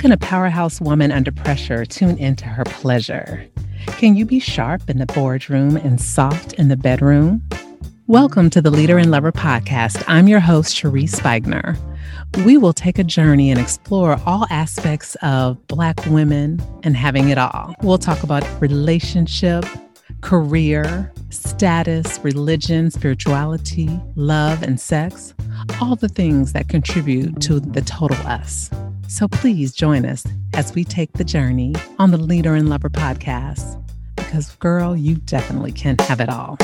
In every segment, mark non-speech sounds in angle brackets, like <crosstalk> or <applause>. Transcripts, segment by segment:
can a powerhouse woman under pressure tune into her pleasure? Can you be sharp in the boardroom and soft in the bedroom? Welcome to the Leader and Lover podcast. I'm your host, Cherise Spigner. We will take a journey and explore all aspects of Black women and having it all. We'll talk about relationship, career, status, religion, spirituality, love, and sex, all the things that contribute to the total us. So please join us as we take the journey on the Leader and Lover podcast. Because, girl, you definitely can have it all.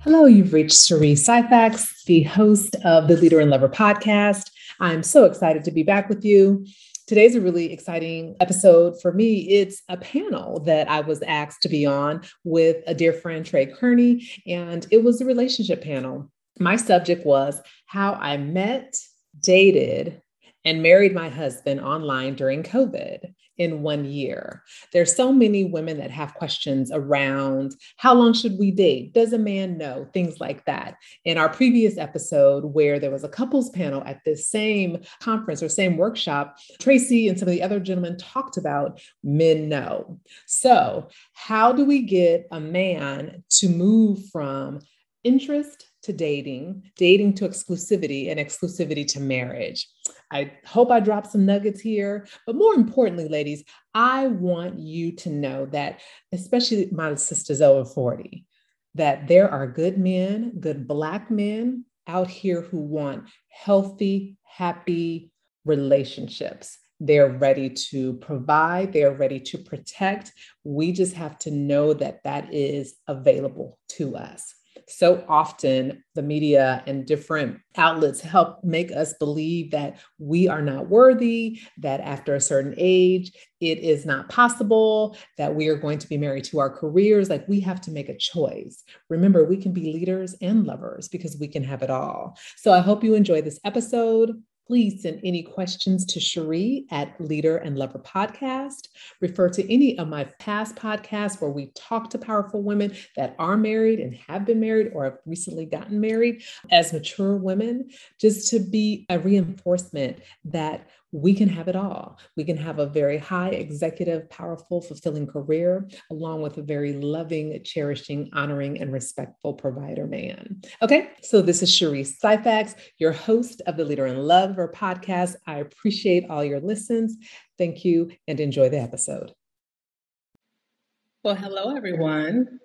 Hello, you've reached Cherie Syfax, the host of the Leader and Lover podcast. I'm so excited to be back with you. Today's a really exciting episode for me. It's a panel that I was asked to be on with a dear friend, Trey Kearney, and it was a relationship panel. My subject was how I met, dated, and married my husband online during COVID in one year. There's so many women that have questions around how long should we date? Does a man know? Things like that. In our previous episode, where there was a couples panel at this same conference or same workshop, Tracy and some of the other gentlemen talked about men know. So, how do we get a man to move from interest to dating, dating to exclusivity, and exclusivity to marriage. I hope I dropped some nuggets here. But more importantly, ladies, I want you to know that, especially my sisters over 40, that there are good men, good Black men out here who want healthy, happy relationships. They're ready to provide, they're ready to protect. We just have to know that that is available to us so often the media and different outlets help make us believe that we are not worthy, that after a certain age, it is not possible, that we are going to be married to our careers. Like we have to make a choice. Remember, we can be leaders and lovers because we can have it all. So I hope you enjoy this episode. Please send any questions to Cherie at Leader and Lover Podcast. Refer to any of my past podcasts where we talk to powerful women that are married and have been married or have recently gotten married as mature women, just to be a reinforcement that we can have it all. We can have a very high executive, powerful, fulfilling career, along with a very loving, cherishing, honoring, and respectful provider man. Okay, so this is Cherie Syfax, your host of the Leader and Lover podcast. I appreciate all your listens. Thank you and enjoy the episode. Well, hello, everyone.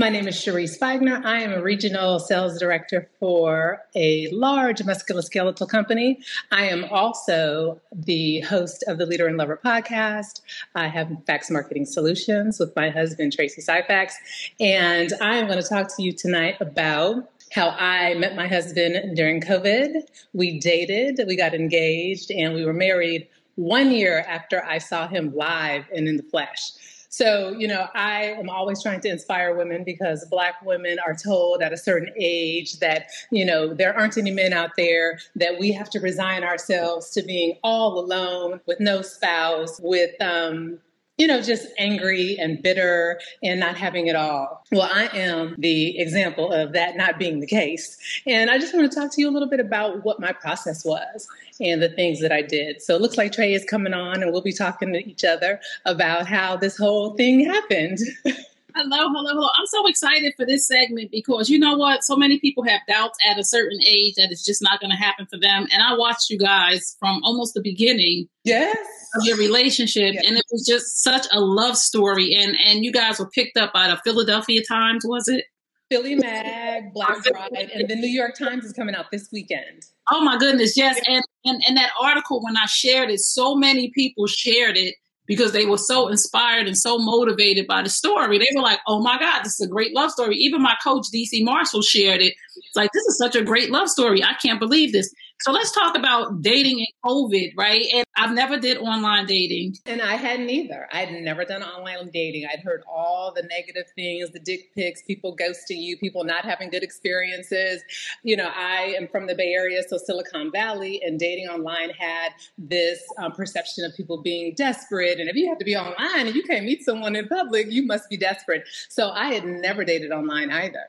My name is Cherie Spigner. I am a regional sales director for a large musculoskeletal company. I am also the host of the Leader and Lover podcast. I have Fax Marketing Solutions with my husband, Tracy Syfax. And I am going to talk to you tonight about how I met my husband during COVID. We dated, we got engaged, and we were married one year after I saw him live and in the flesh. So, you know, I am always trying to inspire women because Black women are told at a certain age that, you know, there aren't any men out there, that we have to resign ourselves to being all alone with no spouse, with, um, you know, just angry and bitter and not having it all. Well, I am the example of that not being the case. And I just want to talk to you a little bit about what my process was and the things that I did. So it looks like Trey is coming on and we'll be talking to each other about how this whole thing happened. <laughs> Hello, hello, hello. I'm so excited for this segment because you know what? So many people have doubts at a certain age that it's just not going to happen for them. And I watched you guys from almost the beginning yes. of your relationship. Yes. And it was just such a love story. And and you guys were picked up by the Philadelphia Times, was it? Philly Mag, Black Bride, and the New York Times is coming out this weekend. Oh my goodness, yes. And, and and that article when I shared it, so many people shared it because they were so inspired and so motivated by the story. They were like, oh my God, this is a great love story. Even my coach, DC Marshall, shared it. It's like, this is such a great love story. I can't believe this. So let's talk about dating in COVID, right? And I've never did online dating. And I hadn't either. I'd never done online dating. I'd heard all the negative things, the dick pics, people ghosting you, people not having good experiences. You know, I am from the Bay Area, so Silicon Valley, and dating online had this um, perception of people being desperate. And if you have to be online and you can't meet someone in public, you must be desperate. So I had never dated online either.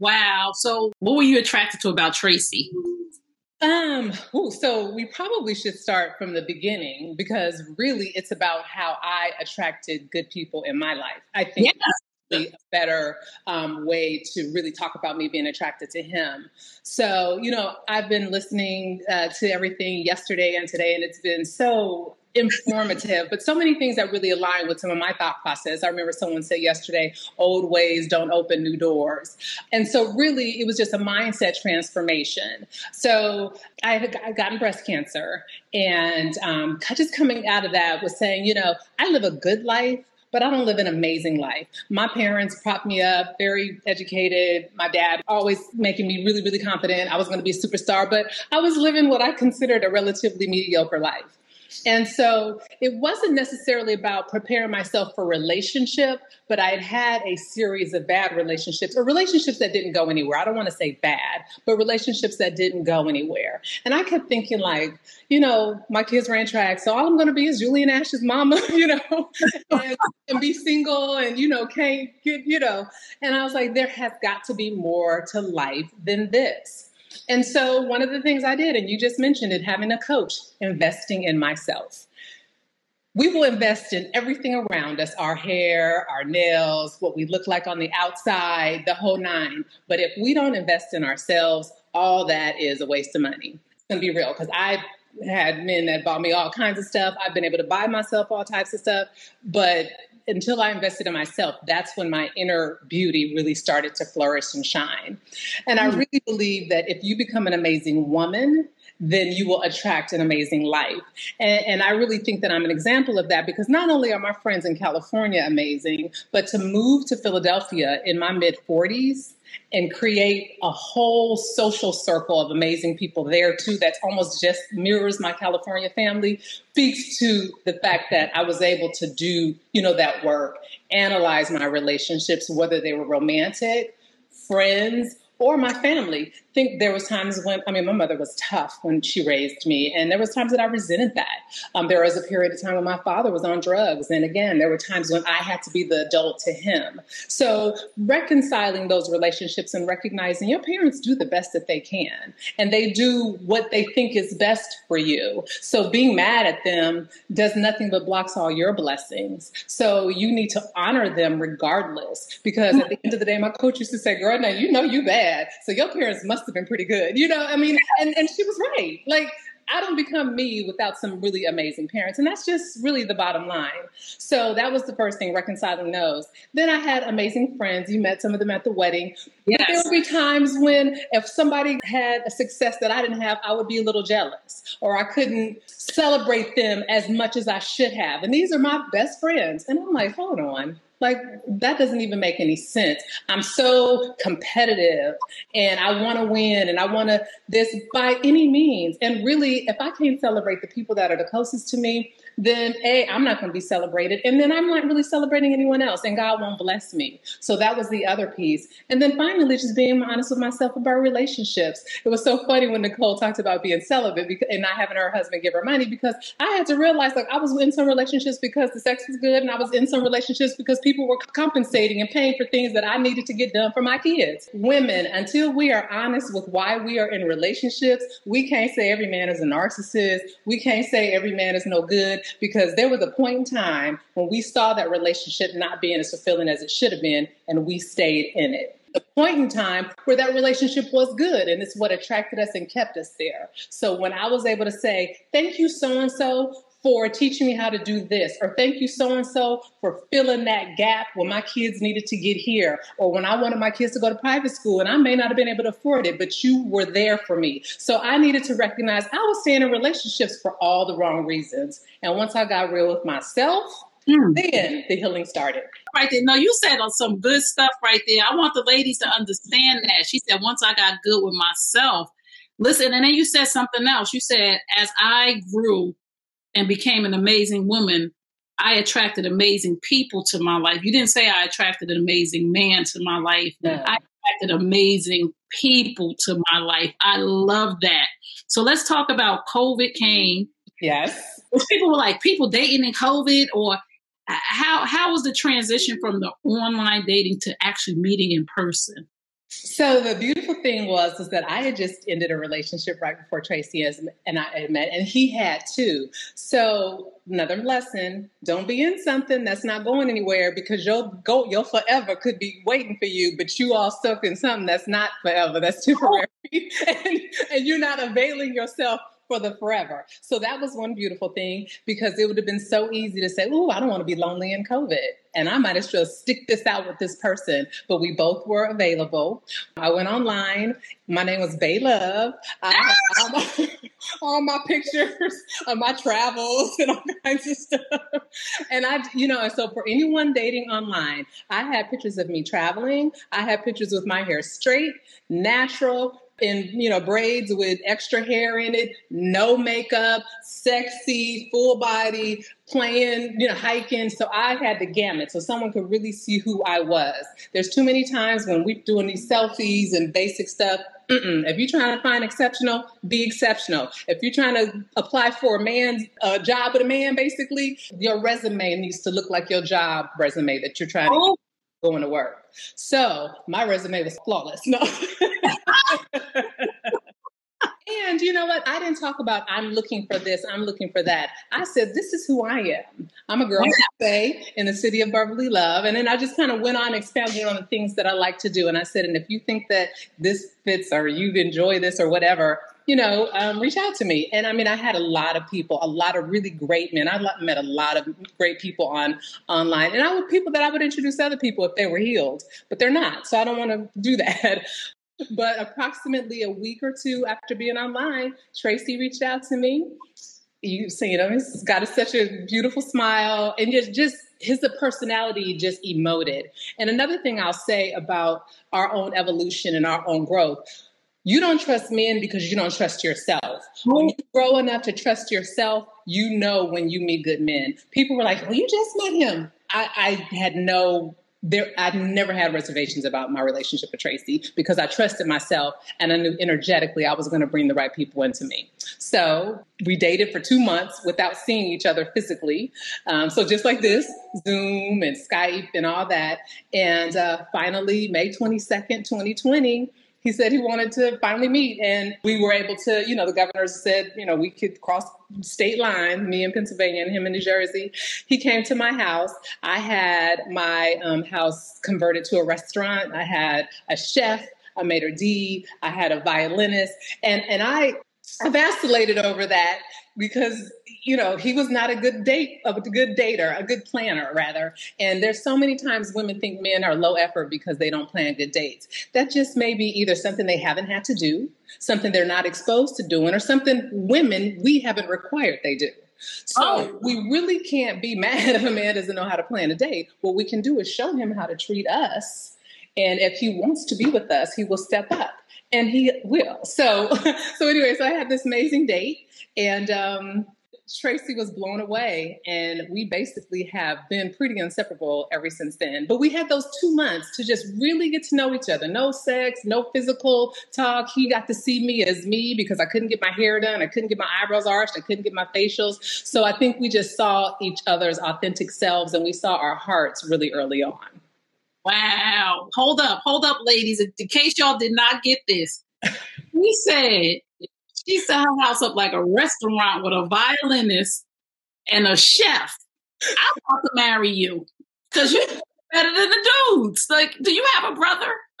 Wow. So what were you attracted to about Tracy? Um, ooh, so we probably should start from the beginning because really it's about how I attracted good people in my life. I think yeah. a better um, way to really talk about me being attracted to him. So, you know, I've been listening uh, to everything yesterday and today, and it's been so informative, but so many things that really align with some of my thought process. I remember someone said yesterday, old ways don't open new doors. And so, really, it was just a mindset transformation. So, I had gotten breast cancer, and um, just coming out of that was saying, you know, I live a good life but I don't live an amazing life. My parents propped me up, very educated. My dad always making me really, really confident I was going to be a superstar, but I was living what I considered a relatively mediocre life. And so it wasn't necessarily about preparing myself for relationship, but I had had a series of bad relationships or relationships that didn't go anywhere. I don't want to say bad, but relationships that didn't go anywhere. And I kept thinking like, you know, my kids ran track, so all I'm going to be is Julian Ash's mama, <laughs> you know, <laughs> and, and be single and, you know, can't get, you know. And I was like, there has got to be more to life than this. And so, one of the things I did, and you just mentioned it, having a coach, investing in myself. We will invest in everything around us our hair, our nails, what we look like on the outside, the whole nine. But if we don't invest in ourselves, all that is a waste of money. It's be real because I had men that bought me all kinds of stuff. I've been able to buy myself all types of stuff, but until I invested in myself, that's when my inner beauty really started to flourish and shine. And I hmm. really believe that if you become an amazing woman, then you will attract an amazing life. And, and, I really think that I'm an example of that because not only are my friends in California amazing, but to move to Philadelphia in my mid 40s and create a whole social circle of amazing people there too that's almost just mirrors my California family speaks to the fact that I was able to do, you know, that work, analyze my relationships whether they were romantic, friends, or my family. Think there was times when I mean my mother was tough when she raised me, and there was times that I resented that. Um, there was a period of time when my father was on drugs, and again there were times when I had to be the adult to him. So reconciling those relationships and recognizing your parents do the best that they can, and they do what they think is best for you. So being mad at them does nothing but blocks all your blessings. So you need to honor them regardless, because at the end of the day, my coach used to say, "Girl, now you know you bad." So your parents must have been pretty good. You know, I mean, and, and she was right. Like, I don't become me without some really amazing parents. And that's just really the bottom line. So that was the first thing, reconciling those. Then I had amazing friends. You met some of them at the wedding. Yes. There would be times when if somebody had a success that I didn't have, I would be a little jealous or I couldn't celebrate them as much as I should have. And these are my best friends. And I'm like, hold on. Like that doesn't even make any sense. I'm so competitive and I want to win and I want to this by any means. And really, if I can't celebrate the people that are the closest to me, then A, I'm not going to be celebrated. And then I'm not really celebrating anyone else and God won't bless me. So that was the other piece. And then finally, just being honest with myself about relationships. It was so funny when Nicole talked about being celibate and not having her husband give her money because I had to realize like I was in some relationships because the sex was good and I was in some relationships because people were compensating and paying for things that I needed to get done for my kids. Women, until we are honest with why we are in relationships, we can't say every man is a narcissist. We can't say every man is no good because there was a point in time when we saw that relationship not being as fulfilling as it should have been, and we stayed in it. The point in time where that relationship was good, and it's what attracted us and kept us there. So when I was able to say, Thank you, so and so, for teaching me how to do this, or thank you so and so for filling that gap when my kids needed to get here, or when I wanted my kids to go to private school and I may not have been able to afford it, but you were there for me. So I needed to recognize I was staying in relationships for all the wrong reasons. And once I got real with myself, mm. then the healing started. Right there. No, you said some good stuff right there. I want the ladies to understand that. She said, once I got good with myself, Listen, and then you said something else. You said, as I grew and became an amazing woman, I attracted amazing people to my life. You didn't say I attracted an amazing man to my life. I attracted amazing people to my life. I love that. So let's talk about COVID came. Yes. People were like, people dating in COVID, or how how was the transition from the online dating to actually meeting in person? So the beautiful thing was is that I had just ended a relationship right before Tracy and I had met, and he had too. So another lesson: don't be in something that's not going anywhere because your go your forever could be waiting for you, but you all stuck in something that's not forever, that's temporary, <laughs> and, and you're not availing yourself for the forever. So that was one beautiful thing because it would have been so easy to say, "Oh, I don't want to be lonely in COVID." And I might as well stick this out with this person. But we both were available. I went online. My name was Bay Love. I had all my, <laughs> all my pictures of my travels and all kinds of stuff. And I, you know, so for anyone dating online, I had pictures of me traveling. I had pictures with my hair straight, natural, in you know braids with extra hair in it, no makeup, sexy, full body, playing, you know, hiking. So I had the gamut, so someone could really see who I was. There's too many times when we're doing these selfies and basic stuff. Mm-mm. If you're trying to find exceptional, be exceptional. If you're trying to apply for a man's uh, job with a man, basically, your resume needs to look like your job resume that you're trying oh. Going to work. So my resume was flawless. No. <laughs> and you know what? I didn't talk about I'm looking for this, I'm looking for that. I said, this is who I am. I'm a girl say in the city of Beverly Love. And then I just kind of went on expanding on the things that I like to do. And I said, and if you think that this fits or you enjoy this or whatever, you know, um, reach out to me. And I mean, I had a lot of people, a lot of really great men. I met a lot of great people on online, and I would people that I would introduce other people if they were healed, but they're not. So I don't want to do <laughs> that. But approximately a week or two after being online, Tracy reached out to me. You see, know, he's got a, such a beautiful smile and just, just his personality just emoted. And another thing I'll say about our own evolution and our own growth, you don't trust men because you don't trust yourself. When you grow enough to trust yourself, you know when you meet good men. People were like, "Well, you just met him." I, I had no there I never had reservations about my relationship with Tracy because I trusted myself and I knew energetically I was going to bring the right people into me. So we dated for two months without seeing each other physically. Um, so just like this, Zoom and Skype and all that. And uh, finally, May 22nd, 2020, he said he wanted to finally meet and we were able to you know the governor said you know we could cross state lines me in pennsylvania and him in new jersey. He came to my house. I had my um, house converted to a restaurant. I had a chef. A maitre d. I had a violinist. And and i i vacillated over that because you know he was not a good date a good dater a good planner rather. And there's so many times women think men are low effort because they don't plan good dates. That just may be either something they haven't had to do something they're not exposed to doing or something women we haven't required they do. So oh. we really can't be <laughs> mad if a man doesn't know how to plan a date. What we can do is show him how to treat us and if he wants to be with us he will step up and he will. So <laughs> so anyway so i had this amazing date and um, Tracy was blown away, and we basically have been pretty inseparable ever since then. But we had those two months to just really get to know each other. No sex, no physical talk. He got to see me as me because I couldn't get my hair done, I couldn't get my eyebrows arched, I couldn't get my facials. So I think we just saw each other's authentic selves, and we saw our hearts really early on. Wow. Hold up, hold up, ladies. In case y'all did not get this, <laughs> we said she set her house up like a restaurant with a violinist and a chef. I want to marry you because you're better than the dudes. Like, do you have a brother? <laughs>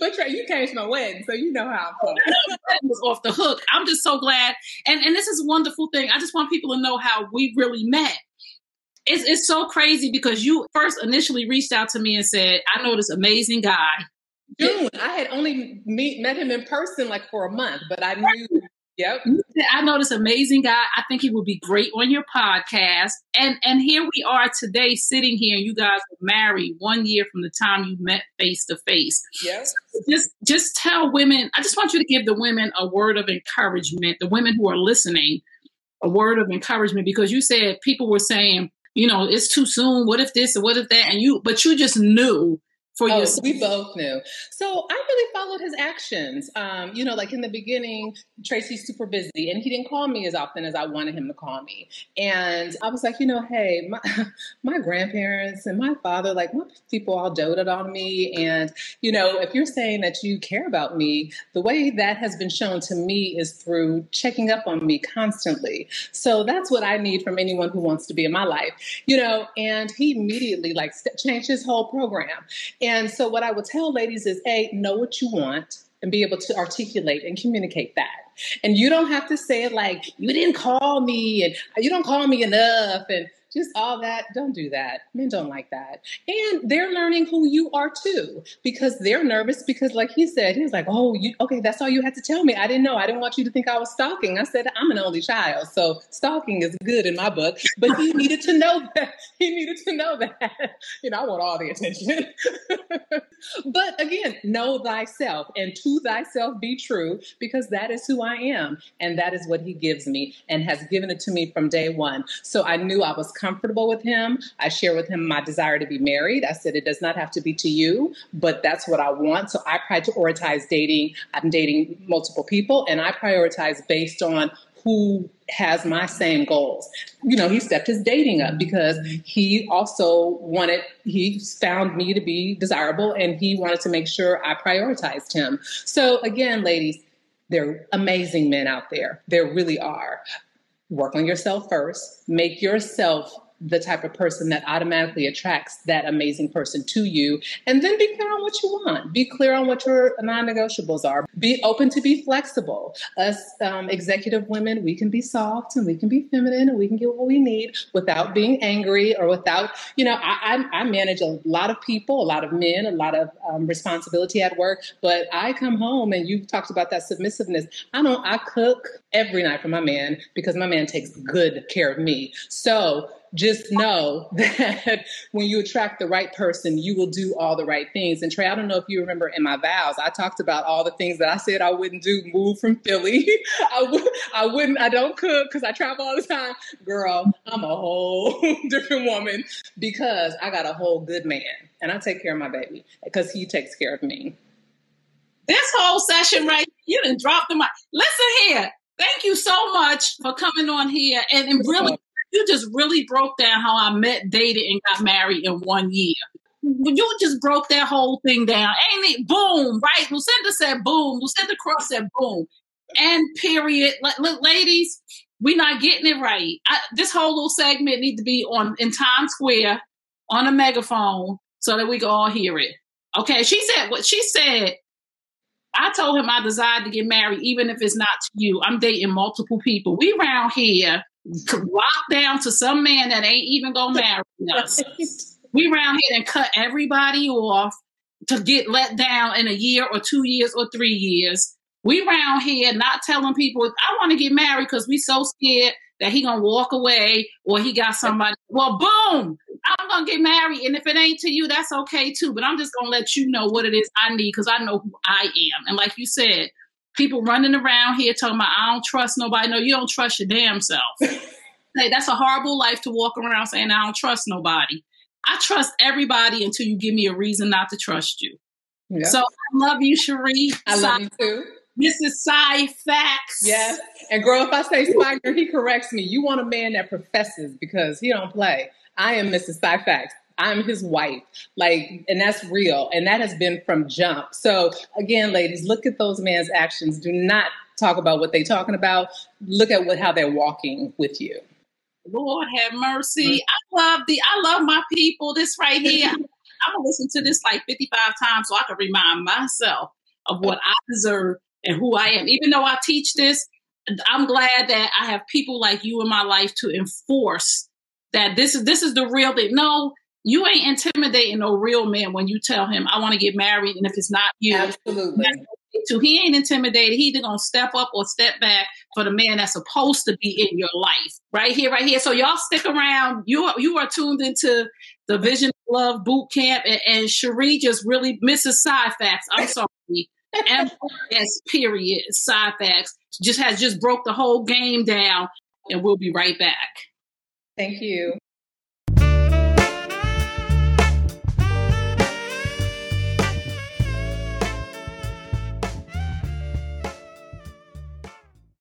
but Trey, you came to my wedding, so you know how I'm <laughs> That was off the hook. I'm just so glad, and and this is a wonderful thing. I just want people to know how we really met. It's it's so crazy because you first initially reached out to me and said, "I know this amazing guy June. I had only meet, met him in person like for a month, but I knew. Yep. I know this amazing guy. I think he would be great on your podcast. And and here we are today, sitting here, and you guys were married one year from the time you met face to face. Yes. just just tell women. I just want you to give the women a word of encouragement. The women who are listening, a word of encouragement because you said people were saying, you know, it's too soon. What if this or what if that? And you, but you just knew for oh, yourself? We both knew. So I really followed his actions. Um, you know, like in the beginning, Tracy's super busy and he didn't call me as often as I wanted him to call me. And I was like, you know, hey, my, <laughs> my grandparents and my father, like my people all doted on me. And, you know, if you're saying that you care about me, the way that has been shown to me is through checking up on me constantly. So that's what I need from anyone who wants to be in my life, you know, and he immediately like changed his whole program. And so, what I would tell ladies is A, know what you want and be able to articulate and communicate that. And you don't have to say it like, you didn't call me and you don't call me enough. And just all that. Don't do that. Men don't like that. And they're learning who you are too, because they're nervous. Because, like he said, he was like, "Oh, you okay? That's all you had to tell me. I didn't know. I didn't want you to think I was stalking." I said, "I'm an only child, so stalking is good in my book." But he <laughs> needed to know that. He needed to know that. <laughs> You know, I want all the attention. <laughs> but again, know thyself, and to thyself be true, because that is who I am, and that is what he gives me, and has given it to me from day one. So I knew I was comfortable with him. I share with him my desire to be married. I said it does not have to be to you, but that's what I want. So I prioritize dating. I'm dating multiple people, and I prioritize based on who has my same goals. You know, he stepped his dating up because he also wanted, he found me to be desirable and he wanted to make sure I prioritized him. So, again, ladies, there are amazing men out there. There really are work on yourself first, make yourself the type of person that automatically attracts that amazing person to you. And then be clear on what you want. Be clear on what your non negotiables are. Be open to be flexible. Us um, executive women, we can be soft and we can be feminine and we can get what we need without being angry or without, you know, I, I, I manage a lot of people, a lot of men, a lot of um, responsibility at work. But I come home and you talked about that submissiveness. I don't, I cook every night for my man because my man takes good care of me. So, just know <laughs> that when you attract the right person, you will do all the right things. And Trey, I don't know if you remember in my vows, I talked about all the things that I said I wouldn't do. Move from Philly. <laughs> I would. I wouldn't. I don't cook because I travel all the time. Girl, I'm a whole <laughs> different woman because I got a whole good man, and I take care of my baby because he takes care of me. This whole session right, you didn't drop the mic. Listen here. Thank you so much for coming on here and, and really you just really broke down how I met, dated, and got married in one year. You just broke that whole thing down. Ain't it? Boom, right? Lucinda said boom. Lucinda Cross said boom. And period. Look, ladies, we're not getting it right. I, this whole little segment need to be on in Times Square on a megaphone so that we can all hear it. Okay, she said what she said. I told him I desired to get married, even if it's not to you. I'm dating multiple people. We around here lock down to some man that ain't even gonna <laughs> marry us. we round here and cut everybody off to get let down in a year or two years or three years. We round here not telling people I want to get married because we so scared that he gonna walk away or he got somebody. Well, boom, I'm gonna get married, and if it ain't to you, that's okay too. But I'm just gonna let you know what it is I need because I know who I am. And like you said, people running around here talking about I don't trust nobody. No, you don't trust your damn self. <laughs> hey, that's a horrible life to walk around saying I don't trust nobody. I trust everybody until you give me a reason not to trust you. Yep. So I love you, Cherie. I love you too. Mrs. Syfax. Yes. And girl, if I say Spagner, he corrects me. You want a man that professes because he don't play. I am Mrs. Syfax. I'm his wife. Like, and that's real. And that has been from jump. So again, ladies, look at those man's actions. Do not talk about what they're talking about. Look at what how they're walking with you. Lord have mercy. Mm-hmm. I love the I love my people. This right here. I'm gonna listen to this like 55 times so I can remind myself of what I deserve and who I am. Even though I teach this, I'm glad that I have people like you in my life to enforce that this is this is the real thing. No, you ain't intimidating no real man when you tell him I want to get married, and if it's not you, absolutely. So he ain't intimidated. He either gonna step up or step back for the man that's supposed to be in your life, right here, right here. So y'all stick around. You are, you are tuned into the Vision of Love Boot Camp, and, and Cherie just really Mrs. Syfax. I'm sorry. MS period Syfax just has just broke the whole game down and we'll be right back. Thank you.